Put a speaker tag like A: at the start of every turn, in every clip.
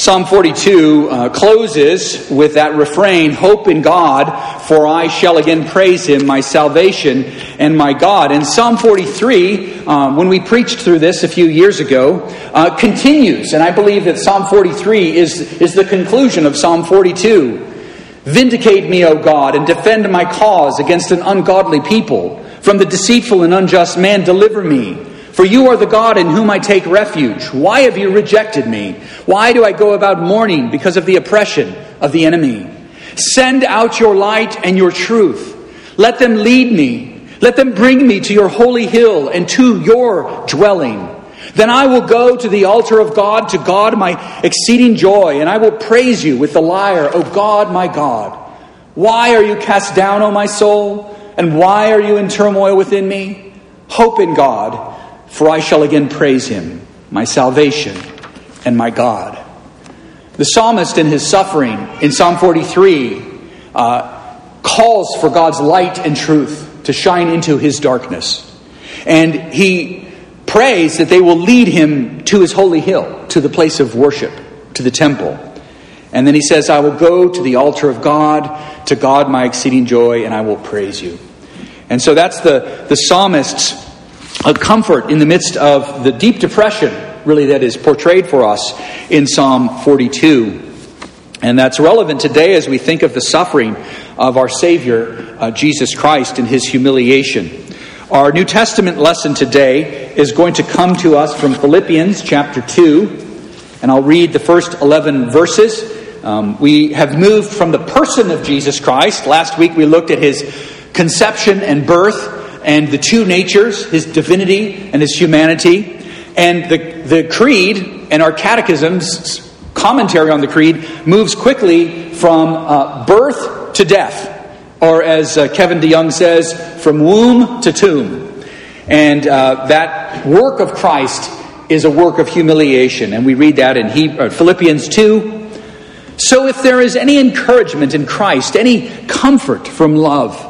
A: Psalm 42 uh, closes with that refrain Hope in God, for I shall again praise him, my salvation and my God. And Psalm 43, um, when we preached through this a few years ago, uh, continues. And I believe that Psalm 43 is, is the conclusion of Psalm 42. Vindicate me, O God, and defend my cause against an ungodly people. From the deceitful and unjust man, deliver me. For you are the God in whom I take refuge. Why have you rejected me? Why do I go about mourning because of the oppression of the enemy? Send out your light and your truth. Let them lead me. Let them bring me to your holy hill and to your dwelling. Then I will go to the altar of God, to God my exceeding joy, and I will praise you with the lyre, O God, my God. Why are you cast down, O my soul? And why are you in turmoil within me? Hope in God for I shall again praise him, my salvation and my God. The psalmist in his suffering in Psalm 43 uh, calls for God's light and truth to shine into his darkness. And he prays that they will lead him to his holy hill, to the place of worship, to the temple. And then he says, I will go to the altar of God, to God my exceeding joy, and I will praise you. And so that's the, the psalmist's a comfort in the midst of the deep depression, really, that is portrayed for us in Psalm 42. And that's relevant today as we think of the suffering of our Savior, uh, Jesus Christ, and his humiliation. Our New Testament lesson today is going to come to us from Philippians chapter 2, and I'll read the first 11 verses. Um, we have moved from the person of Jesus Christ. Last week we looked at his conception and birth and the two natures, his divinity and his humanity. And the, the creed and our catechism's commentary on the creed moves quickly from uh, birth to death, or as uh, Kevin DeYoung says, from womb to tomb. And uh, that work of Christ is a work of humiliation. And we read that in he- uh, Philippians 2. So if there is any encouragement in Christ, any comfort from love,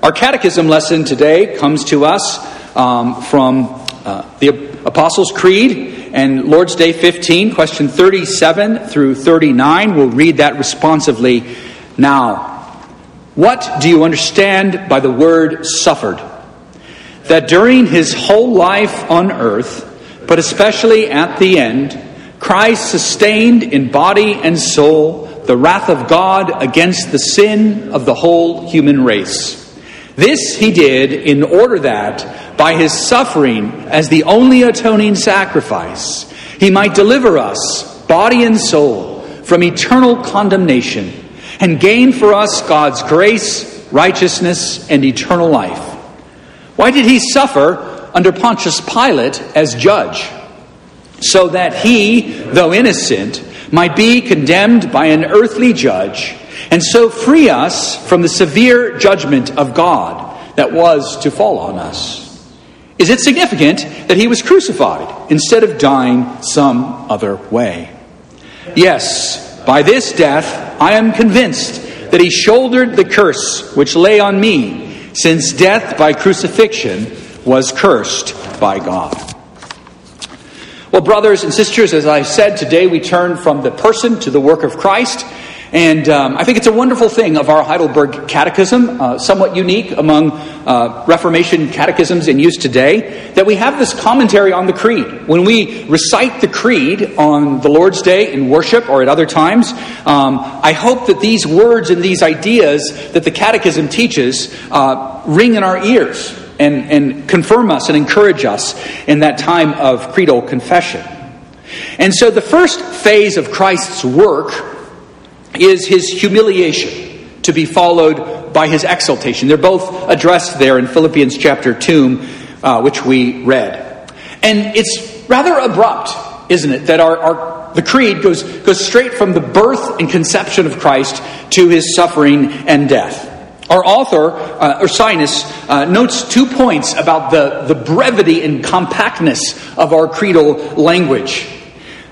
A: Our catechism lesson today comes to us um, from uh, the Apostles' Creed and Lord's Day 15, question 37 through 39. We'll read that responsively now. What do you understand by the word suffered? That during his whole life on earth, but especially at the end, Christ sustained in body and soul the wrath of God against the sin of the whole human race. This he did in order that, by his suffering as the only atoning sacrifice, he might deliver us, body and soul, from eternal condemnation and gain for us God's grace, righteousness, and eternal life. Why did he suffer under Pontius Pilate as judge? So that he, though innocent, might be condemned by an earthly judge and so free us from the severe judgment of God that was to fall on us. Is it significant that he was crucified instead of dying some other way? Yes, by this death I am convinced that he shouldered the curse which lay on me, since death by crucifixion was cursed by God. Well, brothers and sisters, as I said, today we turn from the person to the work of Christ. And um, I think it's a wonderful thing of our Heidelberg Catechism, uh, somewhat unique among uh, Reformation catechisms in use today, that we have this commentary on the Creed. When we recite the Creed on the Lord's Day in worship or at other times, um, I hope that these words and these ideas that the Catechism teaches uh, ring in our ears and, and confirm us and encourage us in that time of creedal confession. And so the first phase of Christ's work is his humiliation, to be followed by his exaltation. They're both addressed there in Philippians chapter 2, uh, which we read. And it's rather abrupt, isn't it, that our, our, the creed goes, goes straight from the birth and conception of Christ to his suffering and death. Our author, uh, Ursinus, uh, notes two points about the, the brevity and compactness of our creedal language.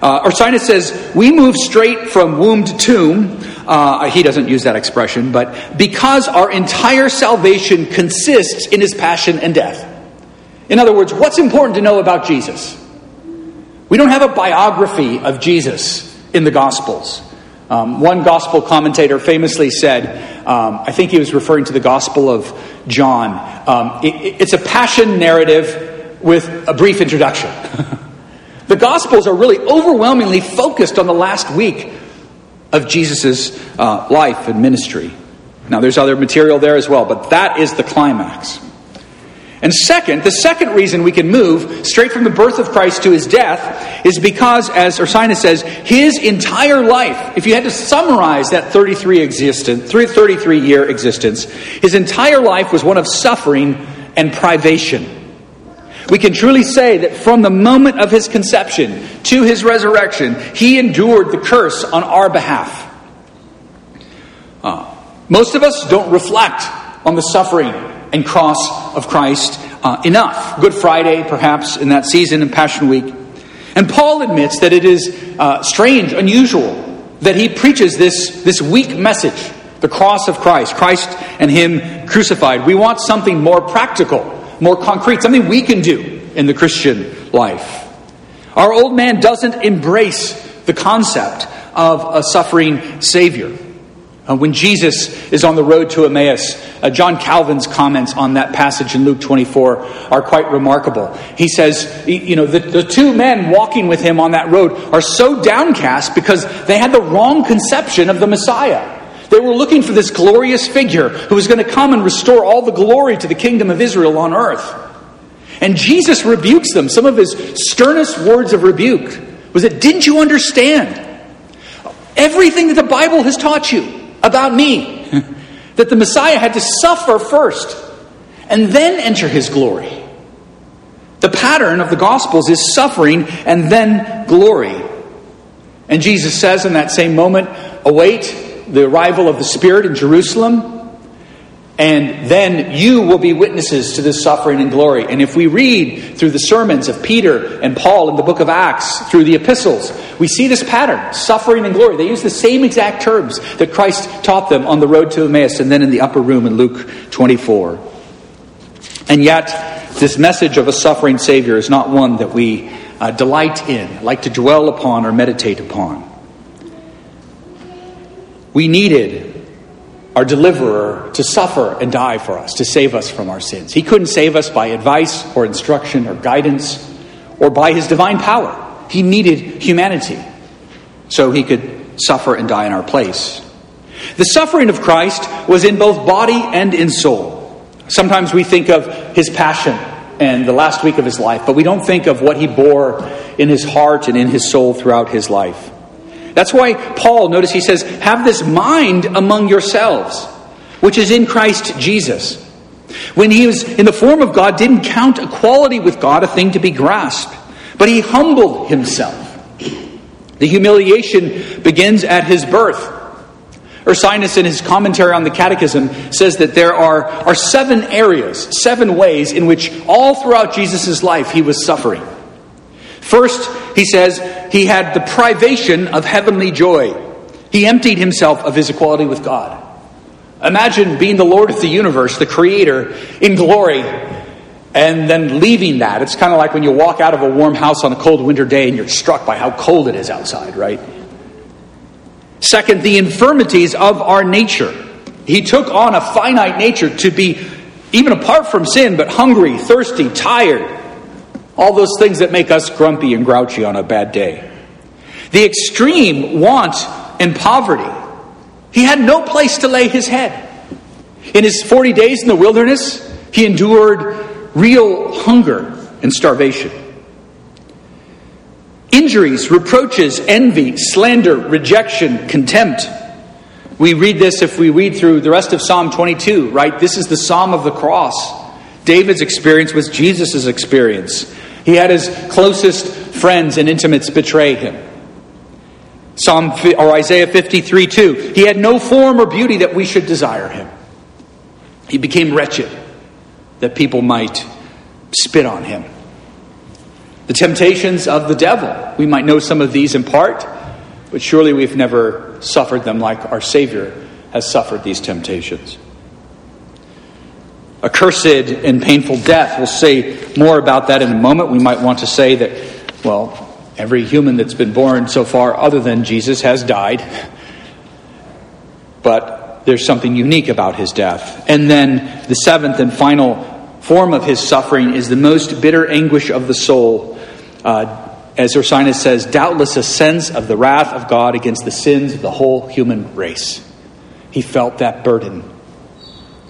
A: Uh, Ursinus says, We move straight from womb to tomb. Uh, he doesn't use that expression, but because our entire salvation consists in his passion and death. In other words, what's important to know about Jesus? We don't have a biography of Jesus in the Gospels. Um, one gospel commentator famously said, um, I think he was referring to the Gospel of John, um, it, it's a passion narrative with a brief introduction. The Gospels are really overwhelmingly focused on the last week of Jesus' uh, life and ministry. Now, there's other material there as well, but that is the climax. And second, the second reason we can move straight from the birth of Christ to his death is because, as Ursinus says, his entire life, if you had to summarize that 33 existence, 33 year existence, his entire life was one of suffering and privation. We can truly say that from the moment of his conception to his resurrection, he endured the curse on our behalf. Uh, most of us don't reflect on the suffering and cross of Christ uh, enough. Good Friday, perhaps, in that season, in Passion Week. And Paul admits that it is uh, strange, unusual, that he preaches this, this weak message the cross of Christ, Christ and Him crucified. We want something more practical more concrete, something we can do in the Christian life. Our old man doesn't embrace the concept of a suffering Savior. Uh, when Jesus is on the road to Emmaus, uh, John Calvin's comments on that passage in Luke 24 are quite remarkable. He says, you know, the, the two men walking with him on that road are so downcast because they had the wrong conception of the Messiah. They were looking for this glorious figure who was going to come and restore all the glory to the kingdom of Israel on earth. And Jesus rebukes them. Some of his sternest words of rebuke was that, Didn't you understand everything that the Bible has taught you about me? that the Messiah had to suffer first and then enter his glory. The pattern of the Gospels is suffering and then glory. And Jesus says in that same moment, Await the arrival of the Spirit in Jerusalem. And then you will be witnesses to this suffering and glory. And if we read through the sermons of Peter and Paul in the book of Acts, through the epistles, we see this pattern suffering and glory. They use the same exact terms that Christ taught them on the road to Emmaus and then in the upper room in Luke 24. And yet, this message of a suffering Savior is not one that we uh, delight in, like to dwell upon or meditate upon. We needed our deliverer to suffer and die for us, to save us from our sins. He couldn't save us by advice or instruction or guidance or by his divine power. He needed humanity so he could suffer and die in our place. The suffering of Christ was in both body and in soul. Sometimes we think of his passion and the last week of his life, but we don't think of what he bore in his heart and in his soul throughout his life. That's why Paul, notice he says, have this mind among yourselves, which is in Christ Jesus. When he was in the form of God, didn't count equality with God a thing to be grasped, but he humbled himself. The humiliation begins at his birth. Ursinus, in his commentary on the Catechism, says that there are, are seven areas, seven ways in which all throughout Jesus' life he was suffering. First, he says, he had the privation of heavenly joy. He emptied himself of his equality with God. Imagine being the Lord of the universe, the creator, in glory, and then leaving that. It's kind of like when you walk out of a warm house on a cold winter day and you're struck by how cold it is outside, right? Second, the infirmities of our nature. He took on a finite nature to be, even apart from sin, but hungry, thirsty, tired. All those things that make us grumpy and grouchy on a bad day. The extreme want and poverty. He had no place to lay his head. In his 40 days in the wilderness, he endured real hunger and starvation. Injuries, reproaches, envy, slander, rejection, contempt. We read this if we read through the rest of Psalm 22, right? This is the Psalm of the cross. David's experience was Jesus' experience. He had his closest friends and intimates betray him. Psalm or Isaiah 53 2. He had no form or beauty that we should desire him. He became wretched that people might spit on him. The temptations of the devil. We might know some of these in part, but surely we've never suffered them like our Savior has suffered these temptations a cursed and painful death. We'll say more about that in a moment. We might want to say that, well, every human that's been born so far, other than Jesus, has died. But there's something unique about his death. And then the seventh and final form of his suffering is the most bitter anguish of the soul. Uh, as Ursinus says, doubtless a sense of the wrath of God against the sins of the whole human race. He felt that burden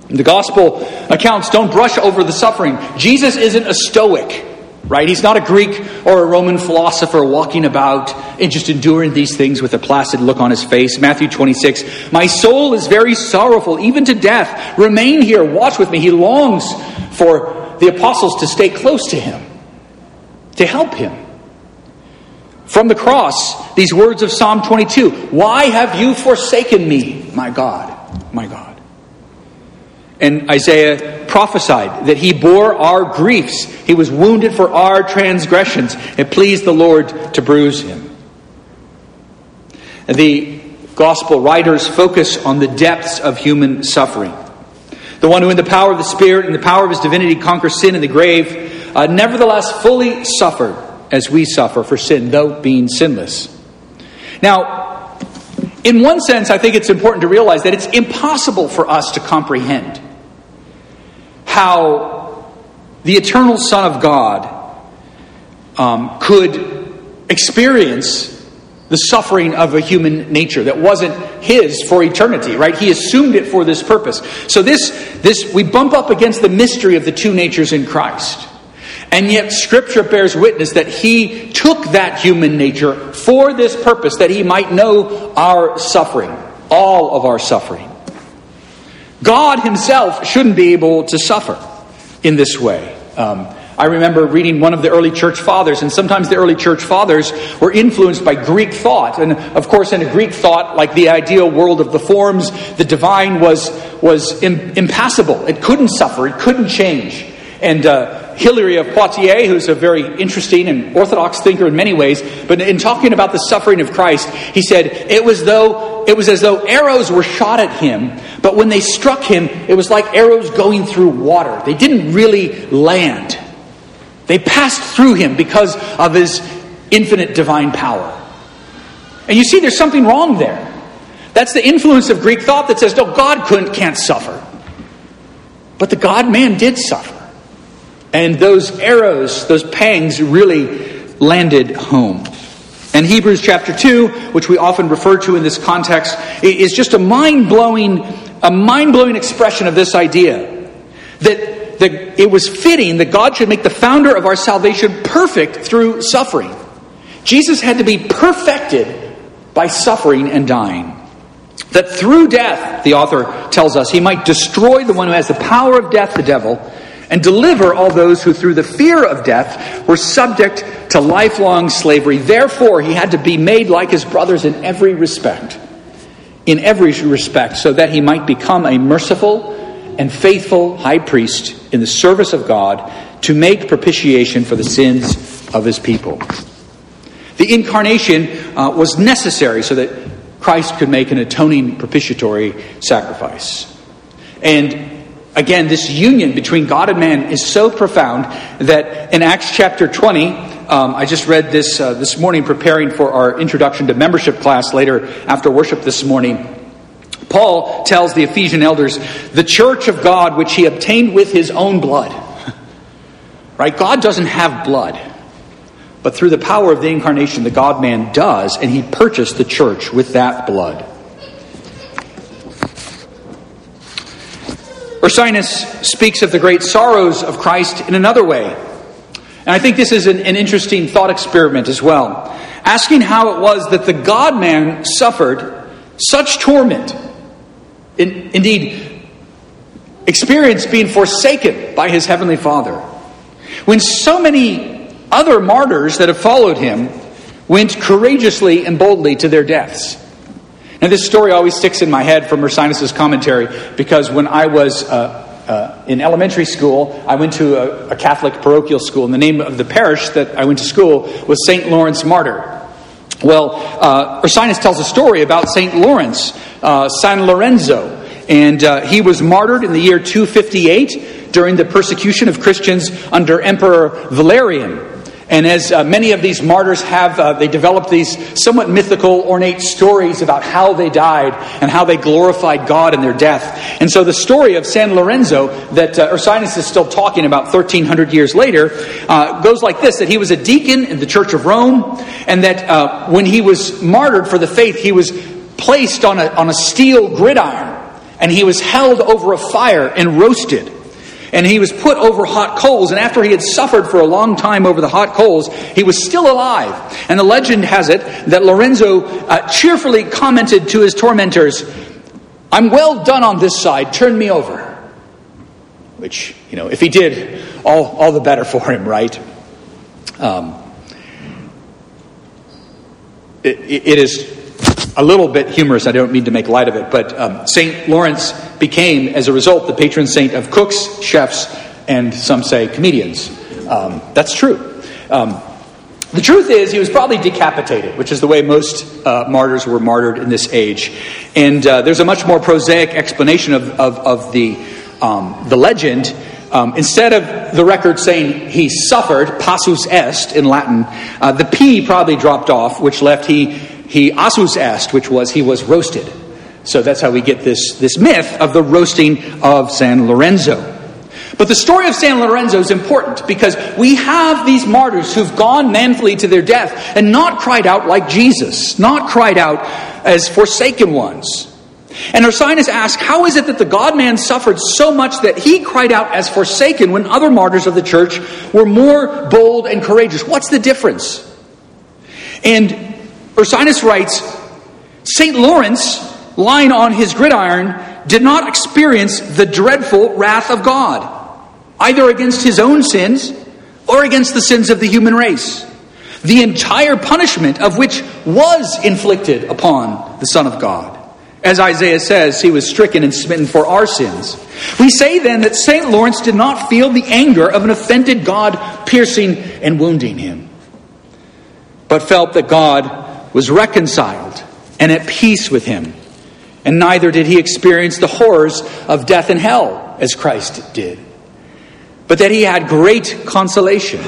A: the gospel accounts don't brush over the suffering. Jesus isn't a stoic, right? He's not a Greek or a Roman philosopher walking about and just enduring these things with a placid look on his face. Matthew 26, My soul is very sorrowful, even to death. Remain here, watch with me. He longs for the apostles to stay close to him, to help him. From the cross, these words of Psalm 22 Why have you forsaken me, my God, my God? And Isaiah prophesied that he bore our griefs. He was wounded for our transgressions. It pleased the Lord to bruise him. The gospel writers focus on the depths of human suffering. The one who, in the power of the Spirit and the power of his divinity, conquers sin and the grave, uh, nevertheless fully suffered as we suffer for sin, though being sinless. Now, in one sense, I think it's important to realize that it's impossible for us to comprehend how the eternal Son of God um, could experience the suffering of a human nature that wasn't his for eternity right? He assumed it for this purpose. So this this we bump up against the mystery of the two natures in christ. And yet scripture bears witness that he took that human nature for this purpose that he might know our suffering all of our suffering God Himself shouldn't be able to suffer in this way. Um, I remember reading one of the early church fathers, and sometimes the early church fathers were influenced by Greek thought. And of course, in a Greek thought, like the ideal world of the forms, the divine was, was impassible. It couldn't suffer, it couldn't change. And uh, Hilary of Poitiers, who's a very interesting and orthodox thinker in many ways, but in talking about the suffering of Christ, he said it was though it was as though arrows were shot at him, but when they struck him, it was like arrows going through water. They didn't really land. They passed through him because of his infinite divine power. And you see, there's something wrong there. That's the influence of Greek thought that says, no, God couldn't, can't suffer. But the God man did suffer. And those arrows, those pangs, really landed home. And Hebrews chapter 2, which we often refer to in this context, is just a mind blowing, a mind blowing expression of this idea that, that it was fitting that God should make the founder of our salvation perfect through suffering. Jesus had to be perfected by suffering and dying. That through death, the author tells us, he might destroy the one who has the power of death, the devil, and deliver all those who, through the fear of death, were subject to lifelong slavery. Therefore, he had to be made like his brothers in every respect, in every respect, so that he might become a merciful and faithful high priest in the service of God to make propitiation for the sins of his people. The incarnation uh, was necessary so that Christ could make an atoning propitiatory sacrifice. And again, this union between God and man is so profound that in Acts chapter 20, um, I just read this uh, this morning preparing for our introduction to membership class later after worship this morning. Paul tells the Ephesian elders, the church of God which he obtained with his own blood. right? God doesn't have blood. But through the power of the incarnation, the God man does, and he purchased the church with that blood. Ursinus speaks of the great sorrows of Christ in another way. And I think this is an, an interesting thought experiment as well. Asking how it was that the God man suffered such torment, in, indeed, experienced being forsaken by his heavenly Father, when so many other martyrs that have followed him went courageously and boldly to their deaths. And this story always sticks in my head from Ursinus' commentary because when I was uh, uh, in elementary school, I went to a, a, Catholic parochial school, and the name of the parish that I went to school was St. Lawrence Martyr. Well, uh, Ursinus tells a story about St. Lawrence, uh, San Lorenzo, and uh, he was martyred in the year 258 during the persecution of Christians under Emperor Valerian. And as uh, many of these martyrs have, uh, they developed these somewhat mythical, ornate stories about how they died and how they glorified God in their death. And so the story of San Lorenzo that uh, Ursinus is still talking about 1300 years later uh, goes like this that he was a deacon in the Church of Rome, and that uh, when he was martyred for the faith, he was placed on a, on a steel gridiron and he was held over a fire and roasted and he was put over hot coals. And after he had suffered for a long time over the hot coals, he was still alive. And the legend has it that Lorenzo uh, cheerfully commented to his tormentors, I'm well done on this side, turn me over. Which, you know, if he did, all, all the better for him, right? Um, it, it is a little bit humorous. I don't mean to make light of it, but um, St. Lawrence became, as a result, the patron saint of cooks, chefs, and some say comedians. Um, that's true. Um, the truth is, he was probably decapitated, which is the way most uh, martyrs were martyred in this age. And uh, there's a much more prosaic explanation of, of, of the, um, the legend. Um, instead of the record saying he suffered, passus est in Latin, uh, the P probably dropped off, which left he he assus est, which was he was roasted. So that's how we get this, this myth of the roasting of San Lorenzo. But the story of San Lorenzo is important because we have these martyrs who've gone manfully to their death and not cried out like Jesus, not cried out as forsaken ones. And Ursinus asks, how is it that the God man suffered so much that he cried out as forsaken when other martyrs of the church were more bold and courageous? What's the difference? And Ursinus writes St. Lawrence, lying on his gridiron, did not experience the dreadful wrath of God, either against his own sins or against the sins of the human race, the entire punishment of which was inflicted upon the Son of God. As Isaiah says, he was stricken and smitten for our sins. We say then that St. Lawrence did not feel the anger of an offended God piercing and wounding him, but felt that God was reconciled and at peace with him. And neither did he experience the horrors of death and hell as Christ did. But that he had great consolation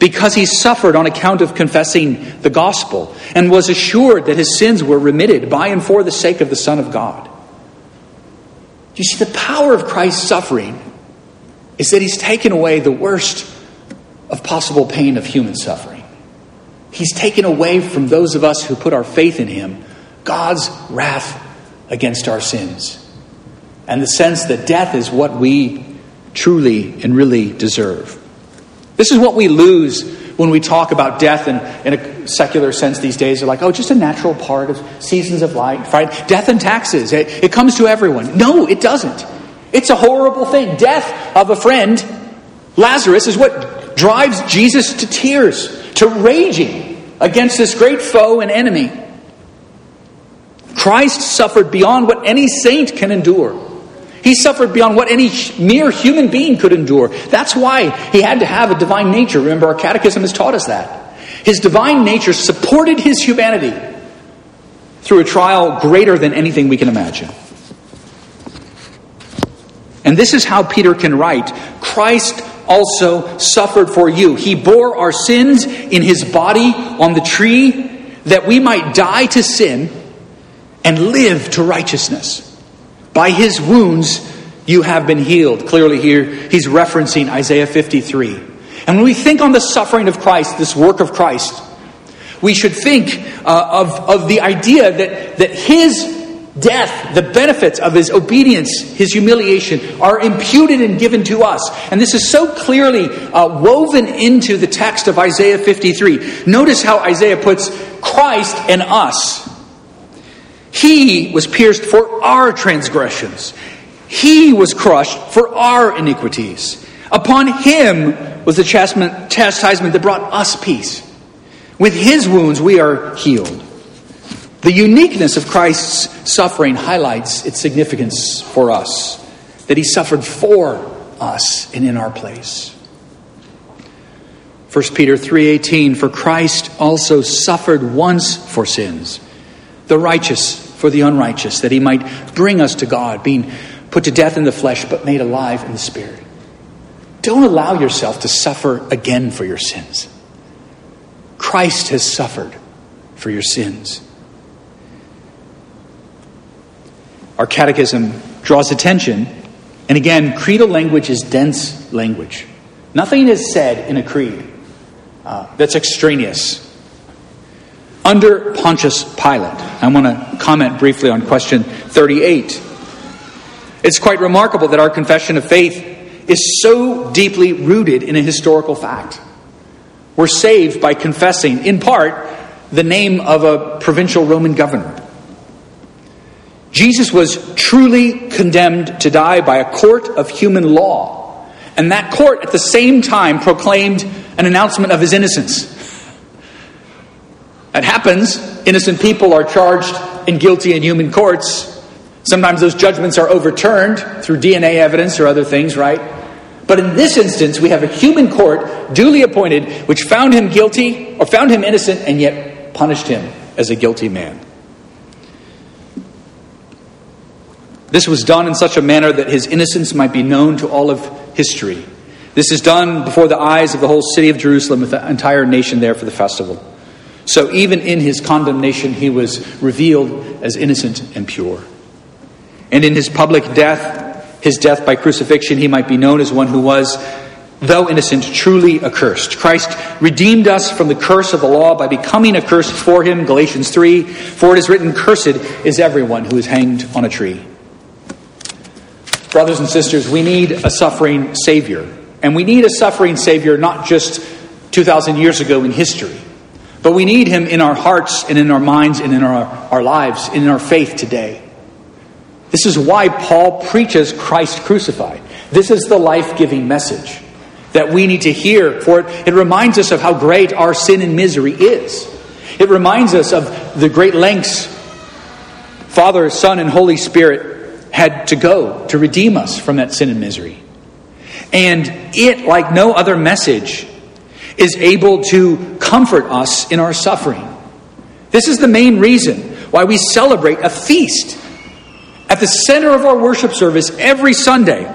A: because he suffered on account of confessing the gospel and was assured that his sins were remitted by and for the sake of the Son of God. You see, the power of Christ's suffering is that he's taken away the worst of possible pain of human suffering. He's taken away from those of us who put our faith in Him God's wrath against our sins. And the sense that death is what we truly and really deserve. This is what we lose when we talk about death in, in a secular sense these days. They're like, oh, just a natural part of seasons of life, right? Death and taxes. It, it comes to everyone. No, it doesn't. It's a horrible thing. Death of a friend, Lazarus, is what drives Jesus to tears to raging against this great foe and enemy. Christ suffered beyond what any saint can endure. He suffered beyond what any mere human being could endure. That's why he had to have a divine nature. Remember, our catechism has taught us that. His divine nature supported his humanity through a trial greater than anything we can imagine. And this is how Peter can write Christ also suffered for you. He bore our sins in his body on the tree that we might die to sin and live to righteousness. By his wounds you have been healed. Clearly, here he's referencing Isaiah 53. And when we think on the suffering of Christ, this work of Christ, we should think uh, of, of the idea that, that his death, the benefits of his obedience, his humiliation, are imputed and given to us. And this is so clearly uh, woven into the text of Isaiah 53. Notice how Isaiah puts Christ and us. He was pierced for our transgressions. He was crushed for our iniquities. Upon him was the chastisement that brought us peace. With his wounds we are healed. The uniqueness of Christ's suffering highlights its significance for us, that he suffered for us and in our place. 1 Peter 3:18 for Christ also suffered once for sins, the righteous for the unrighteous, that he might bring us to God, being put to death in the flesh but made alive in the spirit. Don't allow yourself to suffer again for your sins. Christ has suffered for your sins. Our catechism draws attention, and again, creedal language is dense language. Nothing is said in a creed uh, that's extraneous. Under Pontius Pilate, I want to comment briefly on question 38. It's quite remarkable that our confession of faith is so deeply rooted in a historical fact. We're saved by confessing, in part, the name of a provincial Roman governor. Jesus was truly condemned to die by a court of human law. And that court at the same time proclaimed an announcement of his innocence. That happens. Innocent people are charged and guilty in human courts. Sometimes those judgments are overturned through DNA evidence or other things, right? But in this instance, we have a human court duly appointed which found him guilty or found him innocent and yet punished him as a guilty man. This was done in such a manner that his innocence might be known to all of history. This is done before the eyes of the whole city of Jerusalem, with the entire nation there for the festival. So even in his condemnation, he was revealed as innocent and pure. And in his public death, his death by crucifixion, he might be known as one who was, though innocent, truly accursed. Christ redeemed us from the curse of the law by becoming accursed for him, Galatians 3. For it is written, Cursed is everyone who is hanged on a tree. Brothers and sisters, we need a suffering Savior. And we need a suffering Savior not just 2,000 years ago in history, but we need Him in our hearts and in our minds and in our, our lives in our faith today. This is why Paul preaches Christ crucified. This is the life giving message that we need to hear, for it, it reminds us of how great our sin and misery is. It reminds us of the great lengths Father, Son, and Holy Spirit had to go to redeem us from that sin and misery. And it, like no other message, is able to comfort us in our suffering. This is the main reason why we celebrate a feast at the center of our worship service every Sunday,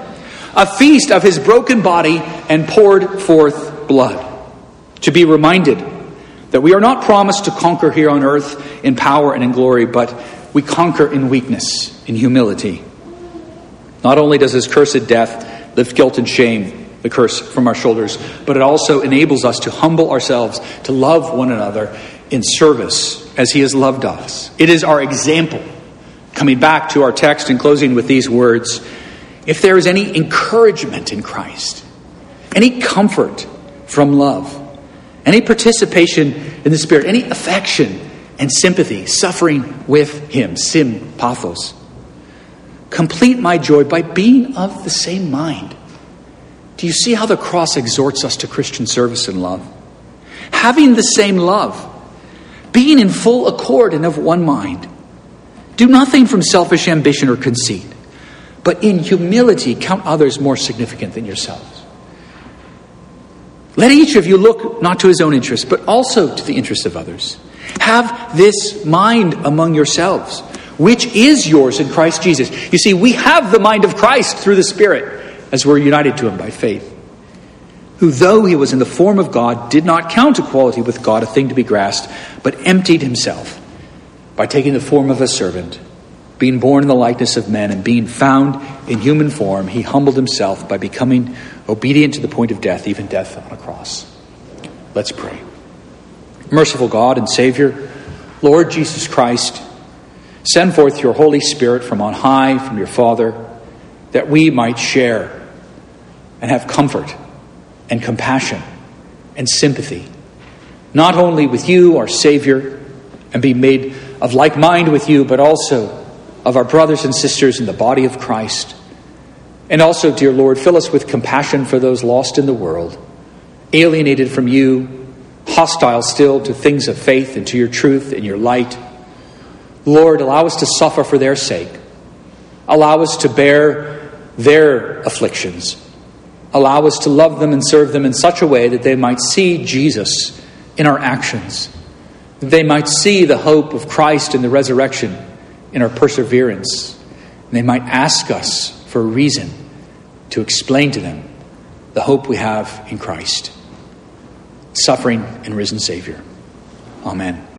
A: a feast of his broken body and poured forth blood. To be reminded that we are not promised to conquer here on earth in power and in glory, but we conquer in weakness, in humility. Not only does his cursed death lift guilt and shame, the curse from our shoulders, but it also enables us to humble ourselves, to love one another in service as he has loved us. It is our example. Coming back to our text and closing with these words if there is any encouragement in Christ, any comfort from love, any participation in the Spirit, any affection and sympathy, suffering with Him, sim pathos, Complete my joy by being of the same mind. Do you see how the cross exhorts us to Christian service and love? Having the same love, being in full accord and of one mind. Do nothing from selfish ambition or conceit, but in humility count others more significant than yourselves. Let each of you look not to his own interest, but also to the interest of others. Have this mind among yourselves which is yours in Christ Jesus. You see, we have the mind of Christ through the Spirit as we're united to him by faith. Who, though he was in the form of God, did not count equality with God a thing to be grasped, but emptied himself by taking the form of a servant. Being born in the likeness of men and being found in human form, he humbled himself by becoming obedient to the point of death, even death on a cross. Let's pray. Merciful God and Savior, Lord Jesus Christ, send forth your Holy Spirit from on high, from your Father, that we might share and have comfort and compassion and sympathy, not only with you, our Savior, and be made of like mind with you, but also of our brothers and sisters in the body of Christ. And also, dear Lord, fill us with compassion for those lost in the world, alienated from you, hostile still to things of faith and to your truth and your light. Lord, allow us to suffer for their sake. Allow us to bear their afflictions. Allow us to love them and serve them in such a way that they might see Jesus in our actions. That they might see the hope of Christ in the resurrection in our perseverance. And they might ask us for a reason to explain to them the hope we have in Christ, suffering and risen Savior. Amen.